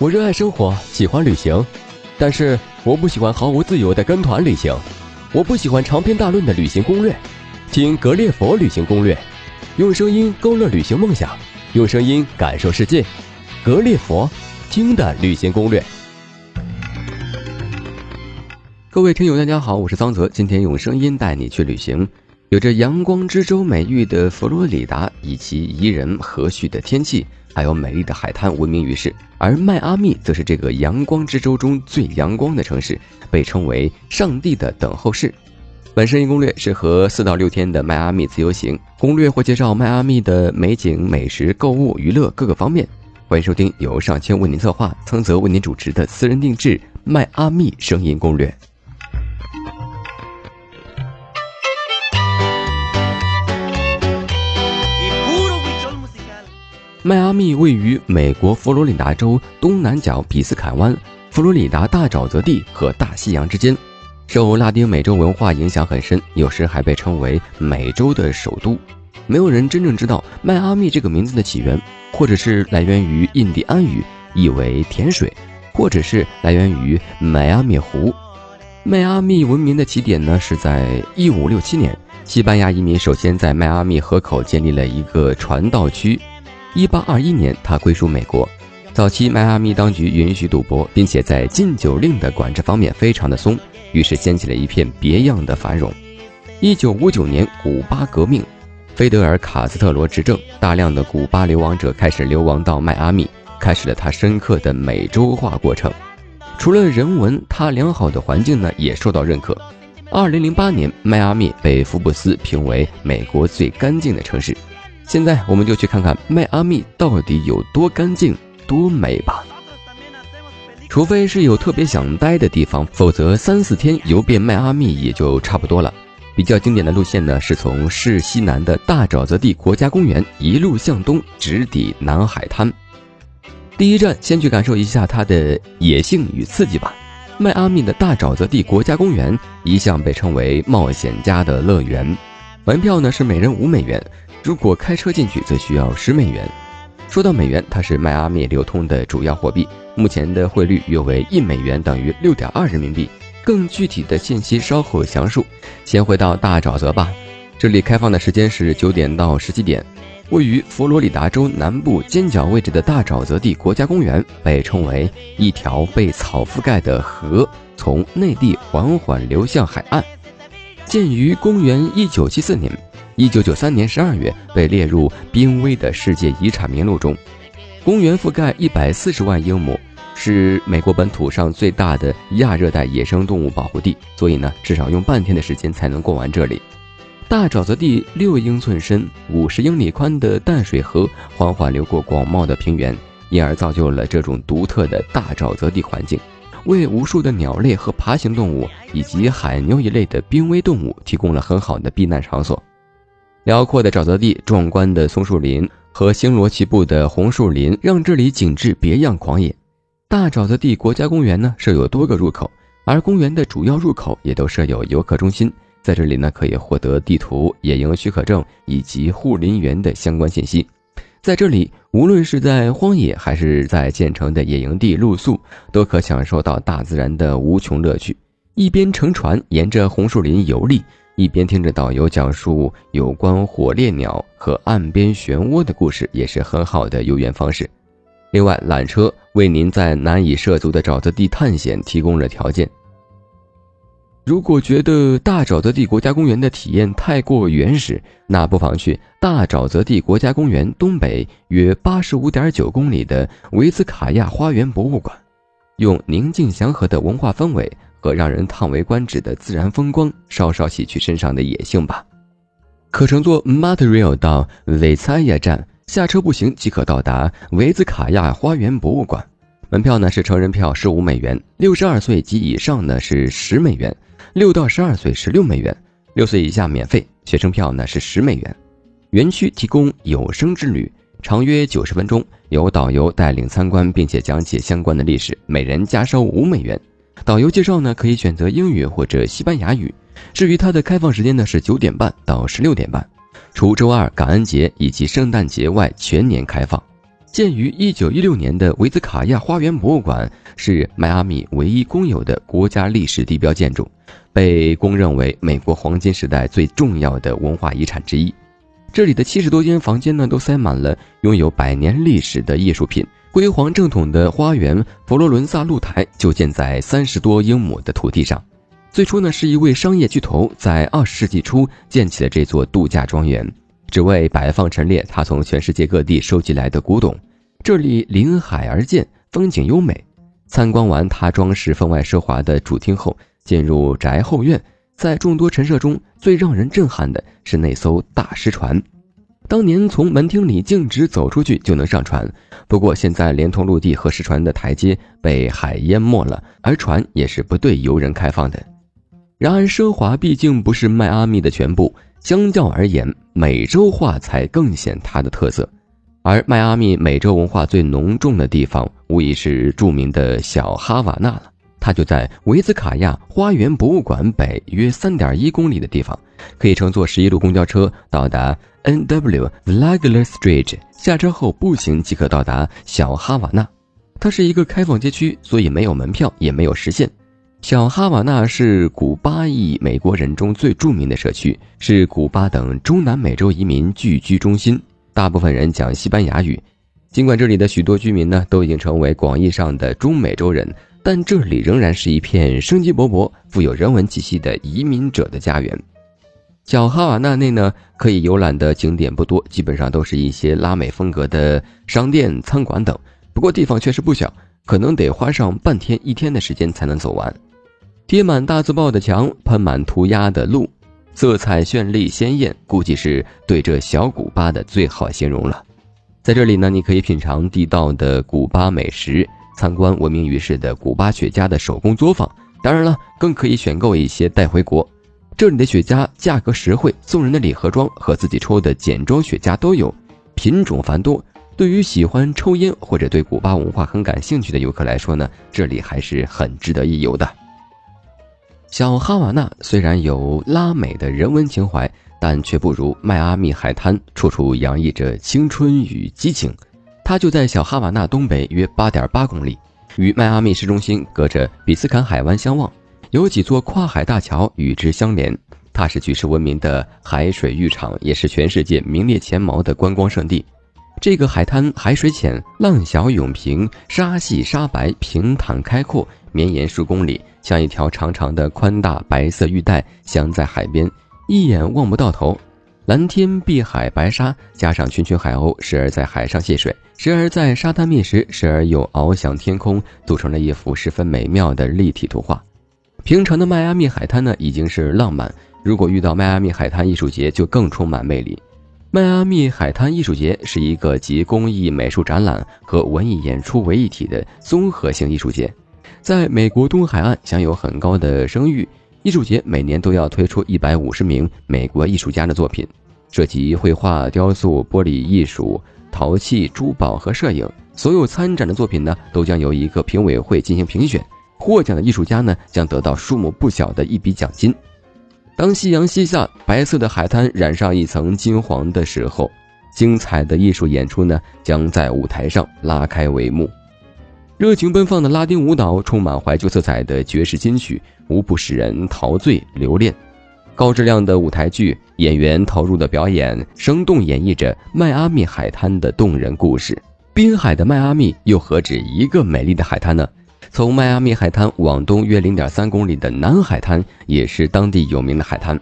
我热爱生活，喜欢旅行，但是我不喜欢毫无自由的跟团旅行。我不喜欢长篇大论的旅行攻略，听格列佛旅行攻略，用声音勾勒旅行梦想，用声音感受世界。格列佛听的旅行攻略。各位听友，大家好，我是桑泽，今天用声音带你去旅行。有着“阳光之州”美誉的佛罗里达，以其宜人和煦的天气，还有美丽的海滩闻名于世。而迈阿密则是这个“阳光之州”中最阳光的城市，被称为“上帝的等候室”。本声音攻略适合四到六天的迈阿密自由行，攻略或介绍迈阿密的美景、美食、购物、娱乐各个方面。欢迎收听由上千为您策划、苍泽为您主持的私人定制迈阿密声音攻略。迈阿密位于美国佛罗里达州东南角比斯坎湾、佛罗里达大沼泽地和大西洋之间，受拉丁美洲文化影响很深，有时还被称为美洲的首都。没有人真正知道迈阿密这个名字的起源，或者是来源于印第安语，意为甜水，或者是来源于迈阿密湖。迈阿密文明的起点呢，是在一五六七年，西班牙移民首先在迈阿密河口建立了一个传道区。一八二一年，他归属美国。早期迈阿密当局允许赌博，并且在禁酒令的管制方面非常的松，于是掀起了一片别样的繁荣。一九五九年，古巴革命，菲德尔·卡斯特罗执政，大量的古巴流亡者开始流亡到迈阿密，开始了他深刻的美洲化过程。除了人文，它良好的环境呢也受到认可。二零零八年，迈阿密被福布斯评为美国最干净的城市。现在我们就去看看迈阿密到底有多干净、多美吧。除非是有特别想待的地方，否则三四天游遍迈阿密也就差不多了。比较经典的路线呢，是从市西南的大沼泽地国家公园一路向东，直抵南海滩。第一站，先去感受一下它的野性与刺激吧。迈阿密的大沼泽地国家公园一向被称为冒险家的乐园，门票呢是每人五美元。如果开车进去，则需要十美元。说到美元，它是迈阿密流通的主要货币，目前的汇率约为一美元等于六点二人民币。更具体的信息稍后详述。先回到大沼泽吧，这里开放的时间是九点到十七点。位于佛罗里达州南部尖角位置的大沼泽地国家公园，被称为一条被草覆盖的河，从内地缓缓流向海岸。建于公元一九七四年。一九九三年十二月被列入濒危的世界遗产名录中。公园覆盖一百四十万英亩，是美国本土上最大的亚热带野生动物保护地，所以呢，至少用半天的时间才能逛完这里。大沼泽地六英寸深、五十英里宽的淡水河缓缓流过广袤的平原，因而造就了这种独特的大沼泽地环境，为无数的鸟类和爬行动物以及海牛一类的濒危动物提供了很好的避难场所。辽阔的沼泽地、壮观的松树林和星罗棋布的红树林，让这里景致别样狂野。大沼泽地国家公园呢，设有多个入口，而公园的主要入口也都设有游客中心。在这里呢，可以获得地图、野营许可证以及护林员的相关信息。在这里，无论是在荒野还是在建成的野营地露宿，都可享受到大自然的无穷乐趣。一边乘船沿着红树林游历。一边听着导游讲述有关火烈鸟和岸边漩涡的故事，也是很好的游园方式。另外，缆车为您在难以涉足的沼泽地探险提供了条件。如果觉得大沼泽地国家公园的体验太过原始，那不妨去大沼泽地国家公园东北约八十五点九公里的维兹卡亚花园博物馆，用宁静祥和的文化氛围。和让人叹为观止的自然风光，稍稍洗去身上的野性吧。可乘坐 Monorail 到维采亚站，下车步行即可到达维兹卡亚花园博物馆。门票呢是成人票十五美元，六十二岁及以上呢是十美元，六到十二岁十六美元，六岁以下免费。学生票呢是十美元。园区提供有声之旅，长约九十分钟，由导游带领参观，并且讲解相关的历史，每人加收五美元。导游介绍呢，可以选择英语或者西班牙语。至于它的开放时间呢，是九点半到十六点半，除周二、感恩节以及圣诞节外全年开放。建于1916年的维兹卡亚花园博物馆是迈阿密唯一公有的国家历史地标建筑，被公认为美国黄金时代最重要的文化遗产之一。这里的七十多间房间呢，都塞满了拥有百年历史的艺术品。辉煌正统的花园佛罗伦萨露台就建在三十多英亩的土地上。最初呢，是一位商业巨头在二十世纪初建起了这座度假庄园。只为摆放陈列他从全世界各地收集来的古董。这里临海而建，风景优美。参观完他装饰分外奢华的主厅后，进入宅后院。在众多陈设中，最让人震撼的是那艘大师船。当年从门厅里径直走出去就能上船，不过现在连同陆地和石船的台阶被海淹没了，而船也是不对游人开放的。然而，奢华毕竟不是迈阿密的全部。相较而言，美洲化才更显它的特色。而迈阿密美洲文化最浓重的地方，无疑是著名的小哈瓦那了。它就在维兹卡亚花园博物馆北约三点一公里的地方，可以乘坐十一路公交车到达 N.W. Flagler Street，下车后步行即可到达小哈瓦那。它是一个开放街区，所以没有门票，也没有时限。小哈瓦那是古巴裔美国人中最著名的社区，是古巴等中南美洲移民聚居中心。大部分人讲西班牙语，尽管这里的许多居民呢都已经成为广义上的中美洲人，但这里仍然是一片生机勃勃、富有人文气息的移民者的家园。小哈瓦那内呢可以游览的景点不多，基本上都是一些拉美风格的商店、餐馆等。不过地方确实不小，可能得花上半天、一天的时间才能走完。贴满大字报的墙，喷满涂鸦的路，色彩绚丽鲜艳，估计是对这小古巴的最好形容了。在这里呢，你可以品尝地道的古巴美食，参观闻名于世的古巴雪茄的手工作坊。当然了，更可以选购一些带回国。这里的雪茄价格实惠，送人的礼盒装和自己抽的简装雪茄都有，品种繁多。对于喜欢抽烟或者对古巴文化很感兴趣的游客来说呢，这里还是很值得一游的。小哈瓦那虽然有拉美的人文情怀，但却不如迈阿密海滩处处洋溢着青春与激情。它就在小哈瓦那东北约八点八公里，与迈阿密市中心隔着比斯坎海湾相望，有几座跨海大桥与之相连。它是举世闻名的海水浴场，也是全世界名列前茅的观光胜地。这个海滩海水浅，浪小涌平，沙细沙白，平坦开阔，绵延数公里，像一条长长的宽大白色玉带，镶在海边，一眼望不到头。蓝天碧海白沙，加上群群海鸥，时而在海上戏水，时而在沙滩觅食，时而又翱翔天空，组成了一幅十分美妙的立体图画。平常的迈阿密海滩呢，已经是浪漫，如果遇到迈阿密海滩艺术节，就更充满魅力。迈阿密海滩艺术节是一个集工艺美术展览和文艺演出为一体的综合性艺术节，在美国东海岸享有很高的声誉。艺术节每年都要推出一百五十名美国艺术家的作品，涉及绘画、雕塑、玻璃艺术、陶器、珠宝和摄影。所有参展的作品呢，都将由一个评委会进行评选，获奖的艺术家呢，将得到数目不小的一笔奖金。当夕阳西下，白色的海滩染上一层金黄的时候，精彩的艺术演出呢将在舞台上拉开帷幕。热情奔放的拉丁舞蹈，充满怀旧色彩的爵士金曲，无不使人陶醉留恋。高质量的舞台剧，演员投入的表演，生动演绎着迈阿密海滩的动人故事。滨海的迈阿密又何止一个美丽的海滩呢？从迈阿密海滩往东约零点三公里的南海滩，也是当地有名的海滩。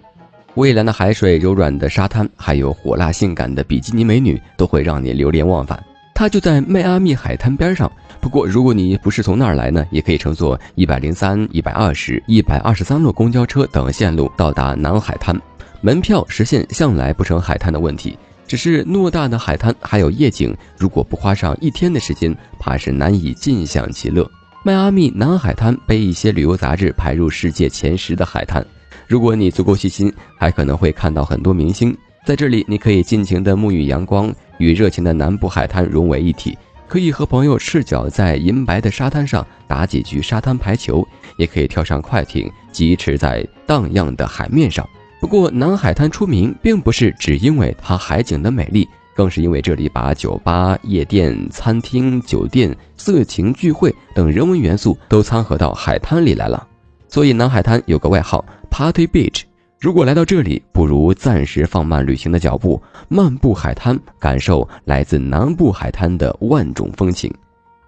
蔚蓝的海水、柔软的沙滩，还有火辣性感的比基尼美女，都会让你流连忘返。它就在迈阿密海滩边上。不过，如果你不是从那儿来呢，也可以乘坐一百零三、一百二十、一百二十三路公交车等线路到达南海滩。门票实现向来不成海滩的问题，只是偌大的海滩还有夜景，如果不花上一天的时间，怕是难以尽享其乐。迈阿密南海滩被一些旅游杂志排入世界前十的海滩。如果你足够细心，还可能会看到很多明星在这里。你可以尽情的沐浴阳光，与热情的南部海滩融为一体。可以和朋友赤脚在银白的沙滩上打几局沙滩排球，也可以跳上快艇，疾驰在荡漾的海面上。不过，南海滩出名并不是只因为它海景的美丽，更是因为这里把酒吧、夜店、餐厅、酒店、色情聚会等人文元素都掺和到海滩里来了，所以南海滩有个外号 “Party Beach”。如果来到这里，不如暂时放慢旅行的脚步，漫步海滩，感受来自南部海滩的万种风情。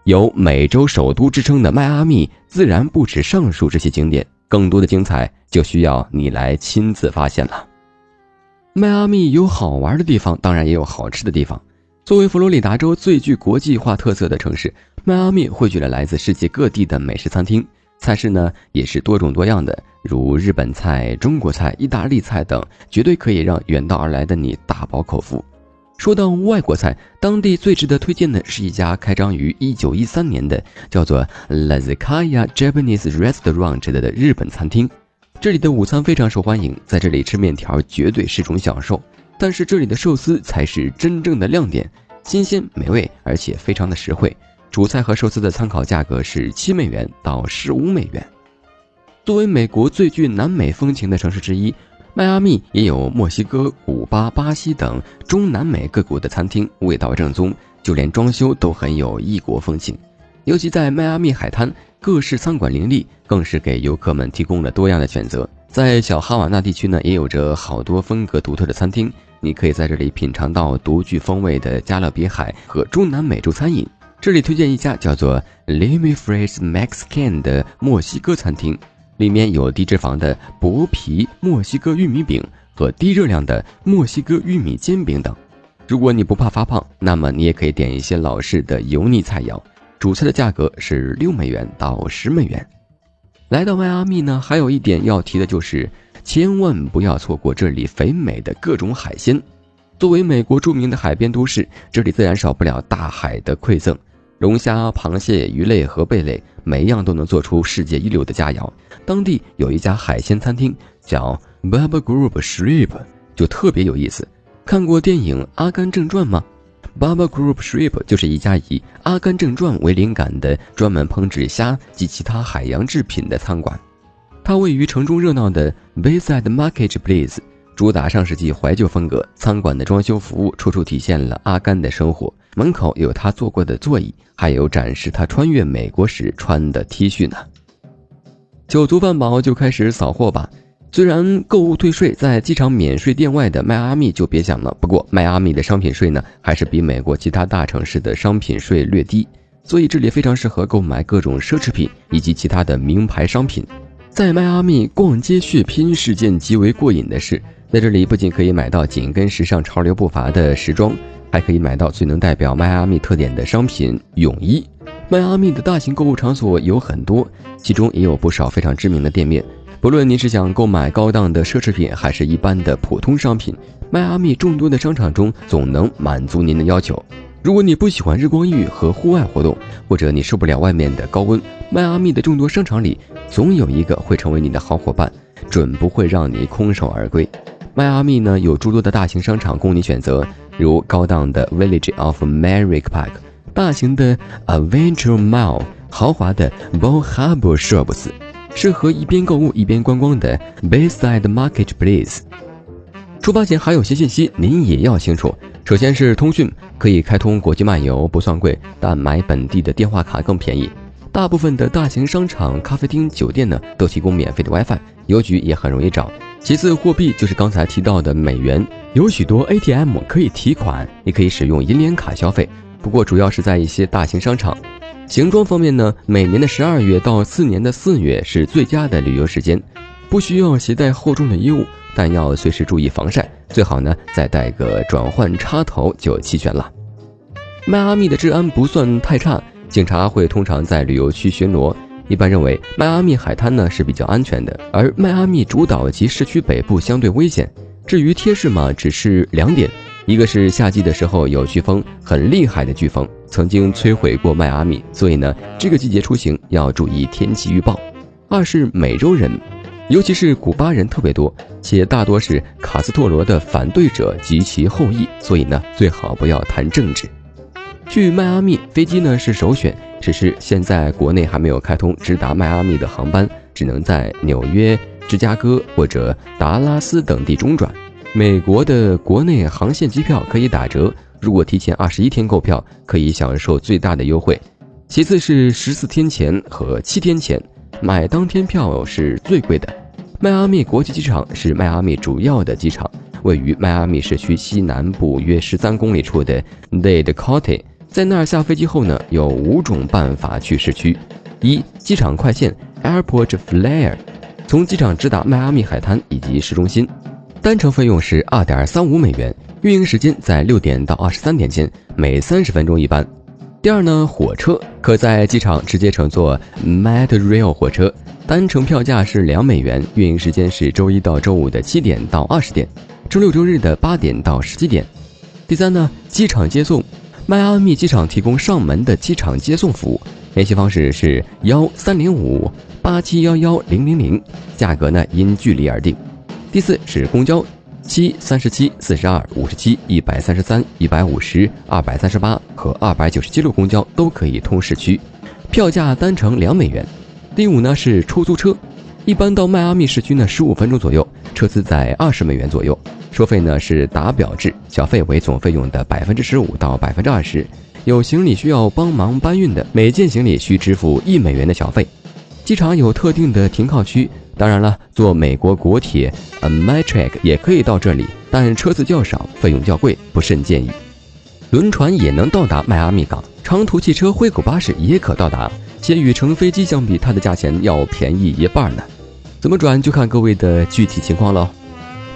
有“美洲首都”之称的迈阿密，自然不止上述这些景点，更多的精彩就需要你来亲自发现了。迈阿密有好玩的地方，当然也有好吃的地方。作为佛罗里达州最具国际化特色的城市，迈阿密汇聚了来自世界各地的美食餐厅，菜式呢也是多种多样的，如日本菜、中国菜、意大利菜等，绝对可以让远道而来的你大饱口福。说到外国菜，当地最值得推荐的是一家开张于1913年的叫做 La Zakaya Japanese Restaurant 的日本餐厅。这里的午餐非常受欢迎，在这里吃面条绝对是种享受。但是这里的寿司才是真正的亮点，新鲜美味，而且非常的实惠。主菜和寿司的参考价格是七美元到十五美元。作为美国最具南美风情的城市之一，迈阿密也有墨西哥、古巴、巴西等中南美各国的餐厅，味道正宗，就连装修都很有异国风情。尤其在迈阿密海滩。各式餐馆林立，更是给游客们提供了多样的选择。在小哈瓦那地区呢，也有着好多风格独特的餐厅，你可以在这里品尝到独具风味的加勒比海和中南美洲餐饮。这里推荐一家叫做 Limy Fresh Mexican 的墨西哥餐厅，里面有低脂肪的薄皮墨西哥玉米饼和低热量的墨西哥玉米煎饼等。如果你不怕发胖，那么你也可以点一些老式的油腻菜肴。主菜的价格是六美元到十美元。来到迈阿密呢，还有一点要提的就是，千万不要错过这里肥美的各种海鲜。作为美国著名的海边都市，这里自然少不了大海的馈赠，龙虾、螃蟹、鱼类和贝类，每一样都能做出世界一流的佳肴。当地有一家海鲜餐厅叫 Baba Group Shrimp，就特别有意思。看过电影《阿甘正传》吗？Baba Group Shrimp 就是一家以《阿甘正传》为灵感的专门烹制虾及其他海洋制品的餐馆。它位于城中热闹的 Bayside Marketplace，主打上世纪怀旧风格。餐馆的装修服务处处体现了阿甘的生活。门口有他坐过的座椅，还有展示他穿越美国时穿的 T 恤呢。酒足饭饱就开始扫货吧。虽然购物退税在机场免税店外的迈阿密就别想了，不过迈阿密的商品税呢，还是比美国其他大城市的商品税略低，所以这里非常适合购买各种奢侈品以及其他的名牌商品。在迈阿密逛街血拼是件极为过瘾的事，在这里不仅可以买到紧跟时尚潮流步伐的时装，还可以买到最能代表迈阿密特点的商品泳衣。迈阿密的大型购物场所有很多，其中也有不少非常知名的店面。不论您是想购买高档的奢侈品，还是一般的普通商品，迈阿密众多的商场中总能满足您的要求。如果你不喜欢日光浴和户外活动，或者你受不了外面的高温，迈阿密的众多商场里总有一个会成为你的好伙伴，准不会让你空手而归。迈阿密呢有诸多的大型商场供你选择，如高档的 Village of Merrick Park，大型的 Adventure Mall，豪华的 b o Harbor Shops，。适合一边购物一边观光的 Bayside Marketplace。出发前还有些信息您也要清楚。首先是通讯，可以开通国际漫游，不算贵，但买本地的电话卡更便宜。大部分的大型商场、咖啡厅、酒店呢都提供免费的 WiFi，邮局也很容易找。其次，货币就是刚才提到的美元，有许多 ATM 可以提款，也可以使用银联卡消费。不过主要是在一些大型商场。行装方面呢，每年的十二月到次年的四月是最佳的旅游时间，不需要携带厚重的衣物，但要随时注意防晒，最好呢再带个转换插头就齐全了。迈阿密的治安不算太差，警察会通常在旅游区巡逻。一般认为，迈阿密海滩呢是比较安全的，而迈阿密主岛及市区北部相对危险。至于贴士嘛，只是两点。一个是夏季的时候有飓风，很厉害的飓风，曾经摧毁过迈阿密，所以呢，这个季节出行要注意天气预报。二是美洲人，尤其是古巴人特别多，且大多是卡斯特罗的反对者及其后裔，所以呢，最好不要谈政治。去迈阿密飞机呢是首选，只是现在国内还没有开通直达迈阿密的航班，只能在纽约、芝加哥或者达拉斯等地中转。美国的国内航线机票可以打折，如果提前二十一天购票，可以享受最大的优惠。其次是十四天前和七天前买当天票是最贵的。迈阿密国际机场是迈阿密主要的机场，位于迈阿密市区西南部约十三公里处的 Dade County。在那儿下飞机后呢，有五种办法去市区：一、机场快线 Airport Flyer，从机场直达迈阿密海滩以及市中心，单程费用是二点三五美元。运营时间在六点到二十三点间，每三十分钟一班。第二呢，火车可在机场直接乘坐 Met Rail 火车，单程票价是两美元，运营时间是周一到周五的七点到二十点，周六周日的八点到十七点。第三呢，机场接送，迈阿密机场提供上门的机场接送服务，联系方式是幺三零五八七幺幺零零零，价格呢因距离而定。第四是公交。七三十七四十二五十七一百三十三一百五十二百三十八和二百九十七路公交都可以通市区，票价单程两美元。第五呢是出租车，一般到迈阿密市区呢十五分钟左右，车资在二十美元左右，收费呢是打表制，小费为总费用的百分之十五到百分之二十。有行李需要帮忙搬运的，每件行李需支付一美元的小费。机场有特定的停靠区。当然了，坐美国国铁 Amtrak 也可以到这里，但车次较少，费用较贵，不甚建议。轮船也能到达迈阿密港，长途汽车、灰狗巴士也可到达，且与乘飞机相比，它的价钱要便宜一半呢。怎么转就看各位的具体情况喽。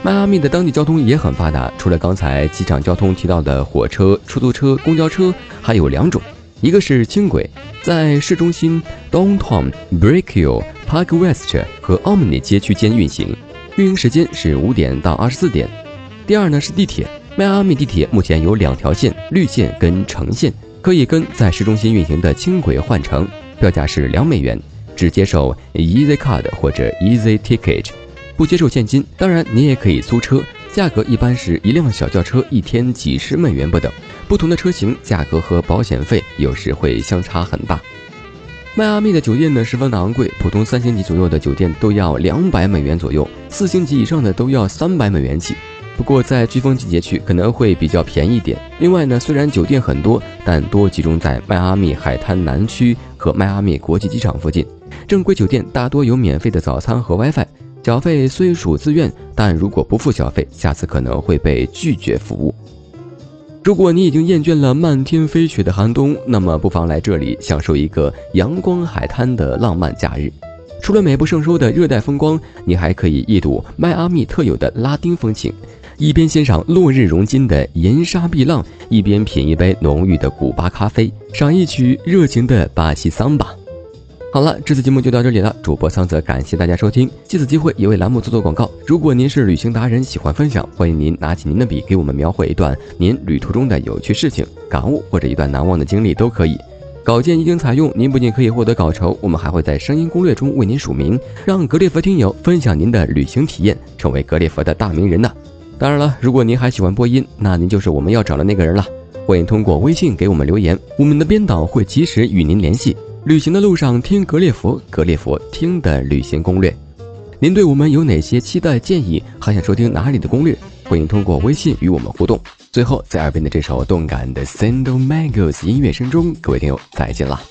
迈阿密的当地交通也很发达，除了刚才机场交通提到的火车、出租车、公交车，还有两种。一个是轻轨，在市中心 Downtown Brickell Park West 和 Omni 街区间运行，运营时间是五点到二十四点。第二呢是地铁，迈阿密地铁目前有两条线，绿线跟橙线，可以跟在市中心运行的轻轨换乘，票价是两美元，只接受 Easy Card 或者 Easy Ticket，不接受现金。当然你也可以租车。价格一般是一辆小轿车一天几十美元不等，不同的车型价格和保险费有时会相差很大。迈阿密的酒店呢十分的昂贵，普通三星级左右的酒店都要两百美元左右，四星级以上的都要三百美元起。不过在飓风季节去可能会比较便宜点。另外呢，虽然酒店很多，但多集中在迈阿密海滩南区和迈阿密国际机场附近。正规酒店大多有免费的早餐和 WiFi。小费虽属自愿，但如果不付小费，下次可能会被拒绝服务。如果你已经厌倦了漫天飞雪的寒冬，那么不妨来这里享受一个阳光海滩的浪漫假日。除了美不胜收的热带风光，你还可以一睹迈阿密特有的拉丁风情，一边欣赏落日融金的银沙碧浪，一边品一杯浓郁的古巴咖啡，赏一曲热情的巴西桑巴。好了，这次节目就到这里了。主播桑泽感谢大家收听。借此机会也为栏目做做广告。如果您是旅行达人，喜欢分享，欢迎您拿起您的笔，给我们描绘一段您旅途中的有趣事情、感悟或者一段难忘的经历都可以。稿件一经采用，您不仅可以获得稿酬，我们还会在声音攻略中为您署名，让格列佛听友分享您的旅行体验，成为格列佛的大名人呢。当然了，如果您还喜欢播音，那您就是我们要找的那个人了。欢迎通过微信给我们留言，我们的编导会及时与您联系。旅行的路上听格列佛，格列佛听的旅行攻略。您对我们有哪些期待建议？还想收听哪里的攻略？欢迎通过微信与我们互动。最后，在耳边的这首动感的《Sandal Magos》音乐声中，各位听友再见啦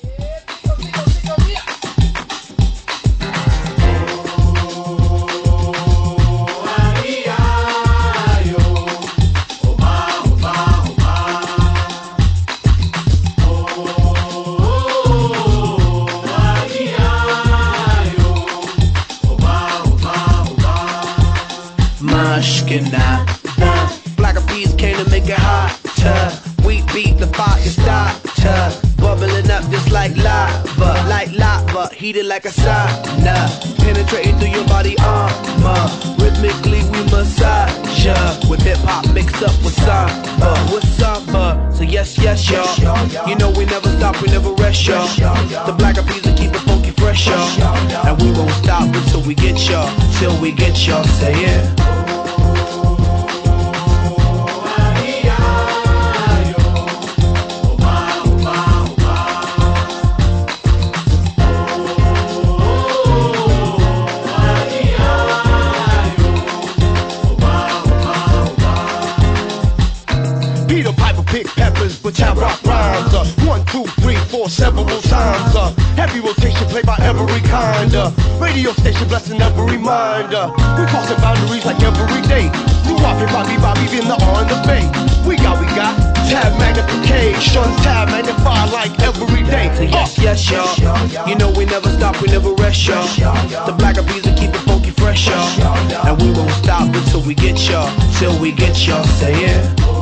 ！heated like a sauna, penetrating through your body armor. Rhythmically we massage ya with hip hop mixed up with samba, with samba. So yes, yes, y'all. You know we never stop, we never rest, y'all. The black peas will keep it funky fresh, y'all. And we won't stop until we get y'all, till we get y'all. Say it. for several times. Uh, heavy rotation played by every kind. Uh, radio station blessing every mind. Uh, we crossing boundaries like every day. New it, Bobby, Bobby, in the on the bay. We got, we got tab magnification, tab magnified like every day. Uh, yes, yes, y'all. You know we never stop, we never rest, y'all. The black of music keep it funky fresh, y'all. And we won't stop until we get y'all, till we get y'all. Say it.